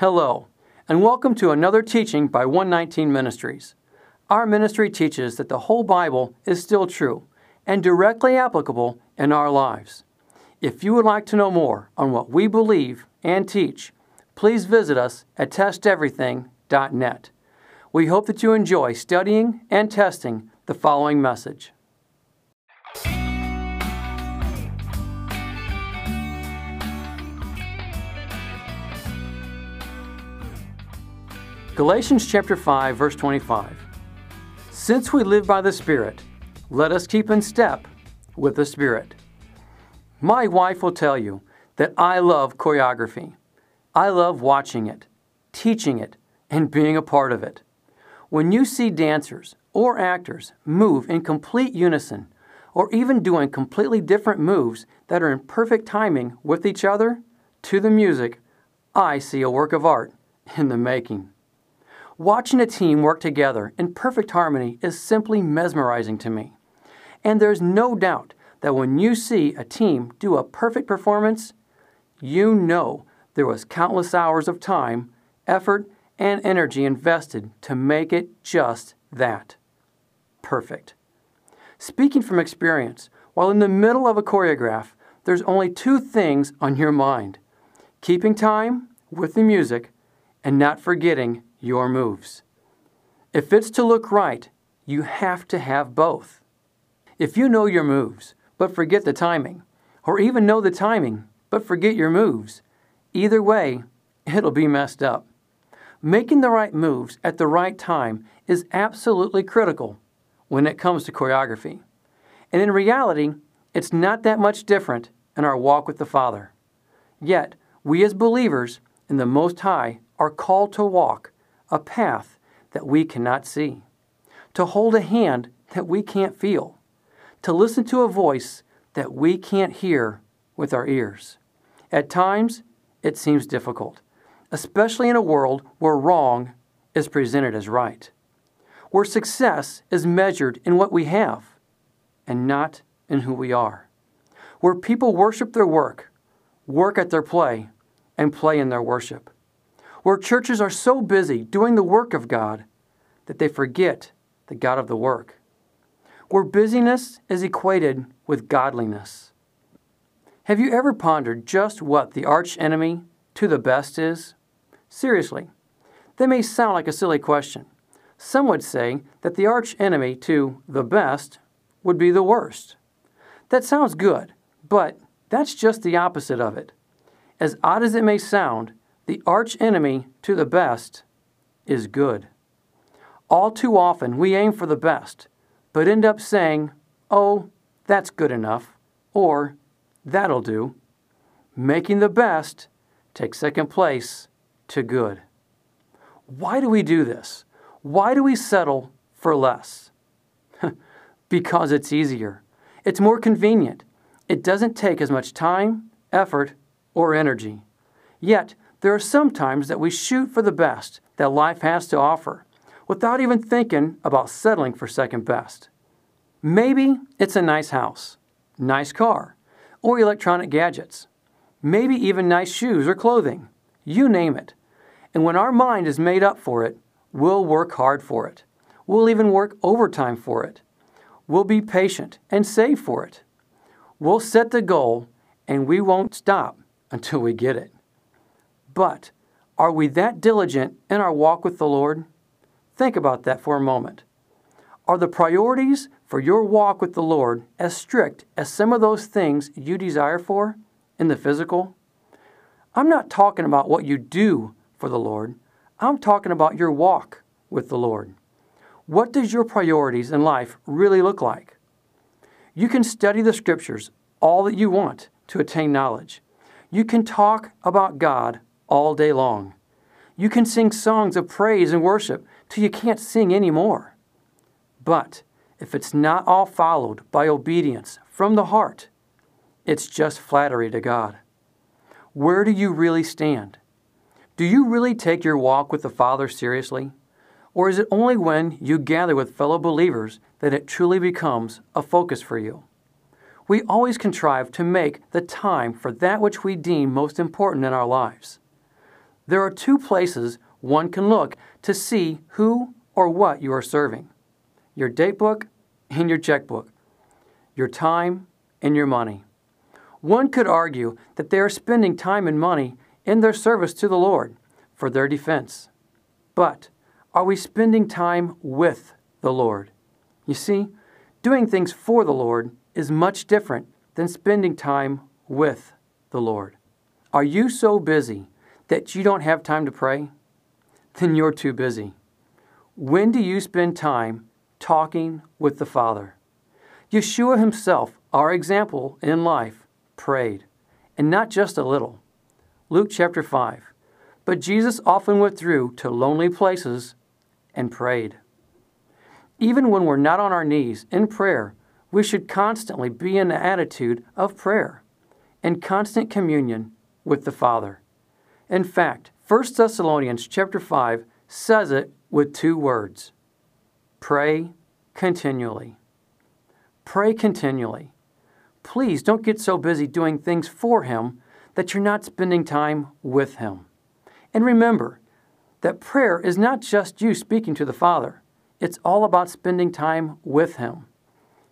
Hello, and welcome to another teaching by 119 Ministries. Our ministry teaches that the whole Bible is still true and directly applicable in our lives. If you would like to know more on what we believe and teach, please visit us at testeverything.net. We hope that you enjoy studying and testing the following message. Galatians chapter 5 verse 25. Since we live by the Spirit, let us keep in step with the Spirit. My wife will tell you that I love choreography. I love watching it, teaching it, and being a part of it. When you see dancers or actors move in complete unison, or even doing completely different moves that are in perfect timing with each other to the music, I see a work of art in the making. Watching a team work together in perfect harmony is simply mesmerizing to me. And there's no doubt that when you see a team do a perfect performance, you know there was countless hours of time, effort, and energy invested to make it just that perfect. Speaking from experience, while in the middle of a choreograph, there's only two things on your mind keeping time with the music and not forgetting your moves. If it's to look right, you have to have both. If you know your moves, but forget the timing, or even know the timing, but forget your moves, either way, it'll be messed up. Making the right moves at the right time is absolutely critical when it comes to choreography. And in reality, it's not that much different in our walk with the Father. Yet, we as believers in the Most High are called to walk a path that we cannot see, to hold a hand that we can't feel, to listen to a voice that we can't hear with our ears. At times, it seems difficult, especially in a world where wrong is presented as right, where success is measured in what we have and not in who we are, where people worship their work, work at their play, and play in their worship where churches are so busy doing the work of God that they forget the God of the work, where busyness is equated with godliness. Have you ever pondered just what the arch enemy to the best is? Seriously, that may sound like a silly question. Some would say that the arch enemy to the best would be the worst. That sounds good, but that's just the opposite of it. As odd as it may sound, the arch enemy to the best is good. All too often, we aim for the best, but end up saying, oh, that's good enough, or that'll do. Making the best take second place to good. Why do we do this? Why do we settle for less? because it's easier. It's more convenient. It doesn't take as much time, effort, or energy. Yet, there are some times that we shoot for the best that life has to offer without even thinking about settling for second best. Maybe it's a nice house, nice car, or electronic gadgets. Maybe even nice shoes or clothing. You name it. And when our mind is made up for it, we'll work hard for it. We'll even work overtime for it. We'll be patient and save for it. We'll set the goal and we won't stop until we get it. But are we that diligent in our walk with the Lord? Think about that for a moment. Are the priorities for your walk with the Lord as strict as some of those things you desire for in the physical? I'm not talking about what you do for the Lord. I'm talking about your walk with the Lord. What does your priorities in life really look like? You can study the scriptures all that you want to attain knowledge. You can talk about God all day long. You can sing songs of praise and worship till you can't sing anymore. But if it's not all followed by obedience from the heart, it's just flattery to God. Where do you really stand? Do you really take your walk with the Father seriously? Or is it only when you gather with fellow believers that it truly becomes a focus for you? We always contrive to make the time for that which we deem most important in our lives. There are two places one can look to see who or what you are serving your date book and your checkbook, your time and your money. One could argue that they are spending time and money in their service to the Lord for their defense. But are we spending time with the Lord? You see, doing things for the Lord is much different than spending time with the Lord. Are you so busy that you don't have time to pray? Then you're too busy. When do you spend time talking with the Father? Yeshua himself, our example in life, prayed, and not just a little. Luke chapter 5. But Jesus often withdrew to lonely places and prayed. Even when we're not on our knees in prayer, we should constantly be in the attitude of prayer and constant communion with the Father. In fact, 1 Thessalonians chapter 5 says it with two words. Pray continually. Pray continually. Please don't get so busy doing things for Him that you're not spending time with Him. And remember that prayer is not just you speaking to the Father, it's all about spending time with Him.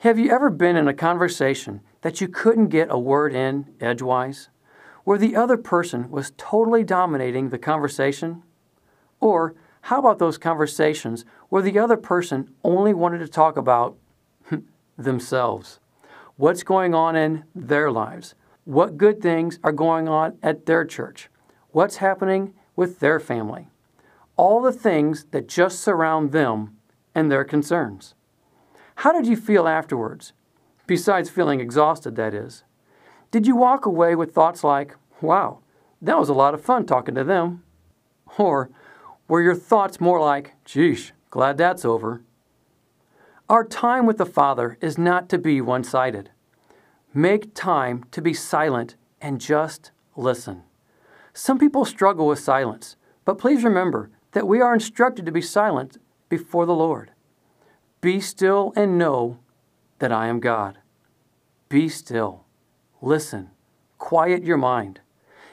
Have you ever been in a conversation that you couldn't get a word in edgewise, where the other person was totally dominating the conversation? Or how about those conversations where the other person only wanted to talk about themselves? What's going on in their lives? What good things are going on at their church? What's happening with their family? All the things that just surround them and their concerns. How did you feel afterwards? Besides feeling exhausted, that is. Did you walk away with thoughts like, wow, that was a lot of fun talking to them? Or were your thoughts more like, geesh, glad that's over? Our time with the Father is not to be one sided. Make time to be silent and just listen. Some people struggle with silence, but please remember that we are instructed to be silent before the Lord. Be still and know that I am God. Be still. Listen. Quiet your mind.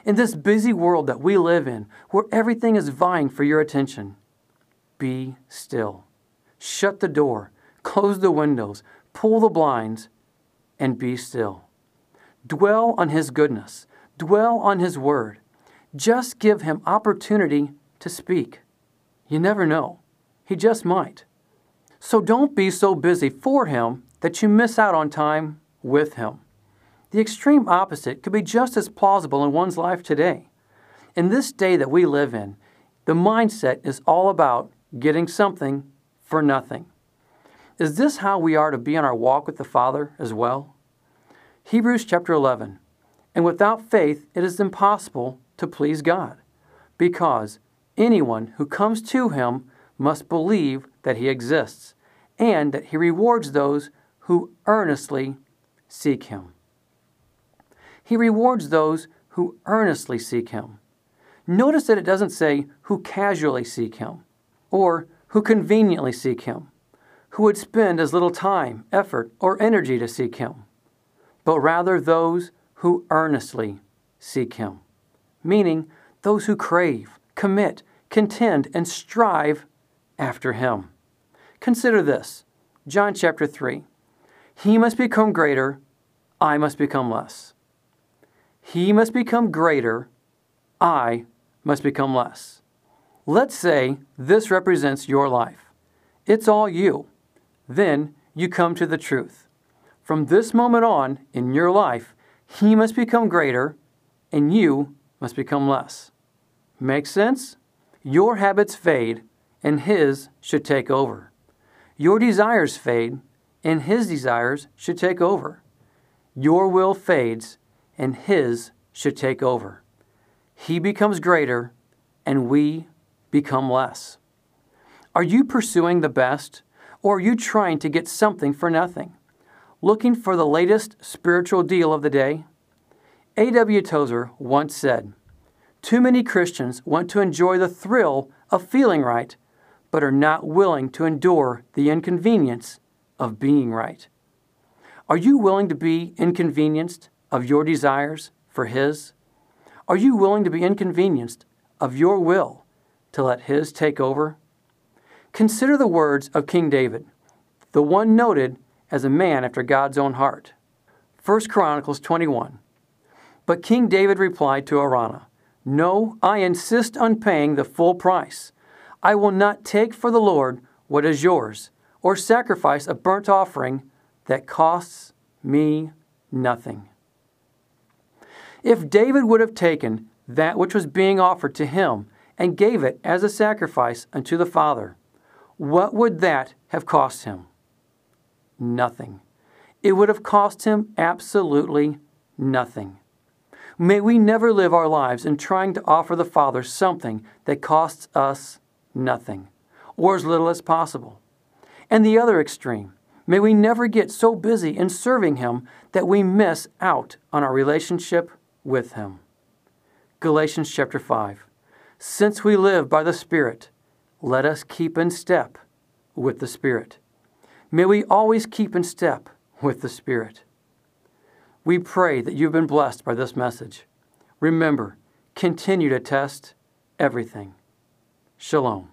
In this busy world that we live in, where everything is vying for your attention, be still. Shut the door, close the windows, pull the blinds, and be still. Dwell on His goodness, dwell on His word. Just give Him opportunity to speak. You never know. He just might. So don't be so busy for Him that you miss out on time with Him. The extreme opposite could be just as plausible in one's life today. In this day that we live in, the mindset is all about getting something for nothing. Is this how we are to be in our walk with the Father as well? Hebrews chapter 11. And without faith, it is impossible to please God, because anyone who comes to Him must believe that he exists and that he rewards those who earnestly seek him. He rewards those who earnestly seek him. Notice that it doesn't say who casually seek him or who conveniently seek him, who would spend as little time, effort, or energy to seek him, but rather those who earnestly seek him, meaning those who crave, commit, contend, and strive after him. Consider this John chapter 3. He must become greater, I must become less. He must become greater, I must become less. Let's say this represents your life. It's all you. Then you come to the truth. From this moment on in your life, he must become greater and you must become less. Make sense? Your habits fade and His should take over. Your desires fade, and His desires should take over. Your will fades, and His should take over. He becomes greater, and we become less. Are you pursuing the best, or are you trying to get something for nothing? Looking for the latest spiritual deal of the day? A.W. Tozer once said, Too many Christians want to enjoy the thrill of feeling right but are not willing to endure the inconvenience of being right. Are you willing to be inconvenienced of your desires for His? Are you willing to be inconvenienced of your will to let His take over? Consider the words of King David, the one noted as a man after God's own heart. 1 Chronicles 21. But King David replied to Araunah, No, I insist on paying the full price. I will not take for the Lord what is yours, or sacrifice a burnt offering that costs me nothing. If David would have taken that which was being offered to him and gave it as a sacrifice unto the Father, what would that have cost him? Nothing. It would have cost him absolutely nothing. May we never live our lives in trying to offer the Father something that costs us nothing, or as little as possible. And the other extreme, may we never get so busy in serving Him that we miss out on our relationship with Him. Galatians chapter 5. Since we live by the Spirit, let us keep in step with the Spirit. May we always keep in step with the Spirit. We pray that you've been blessed by this message. Remember, continue to test everything. Shalom.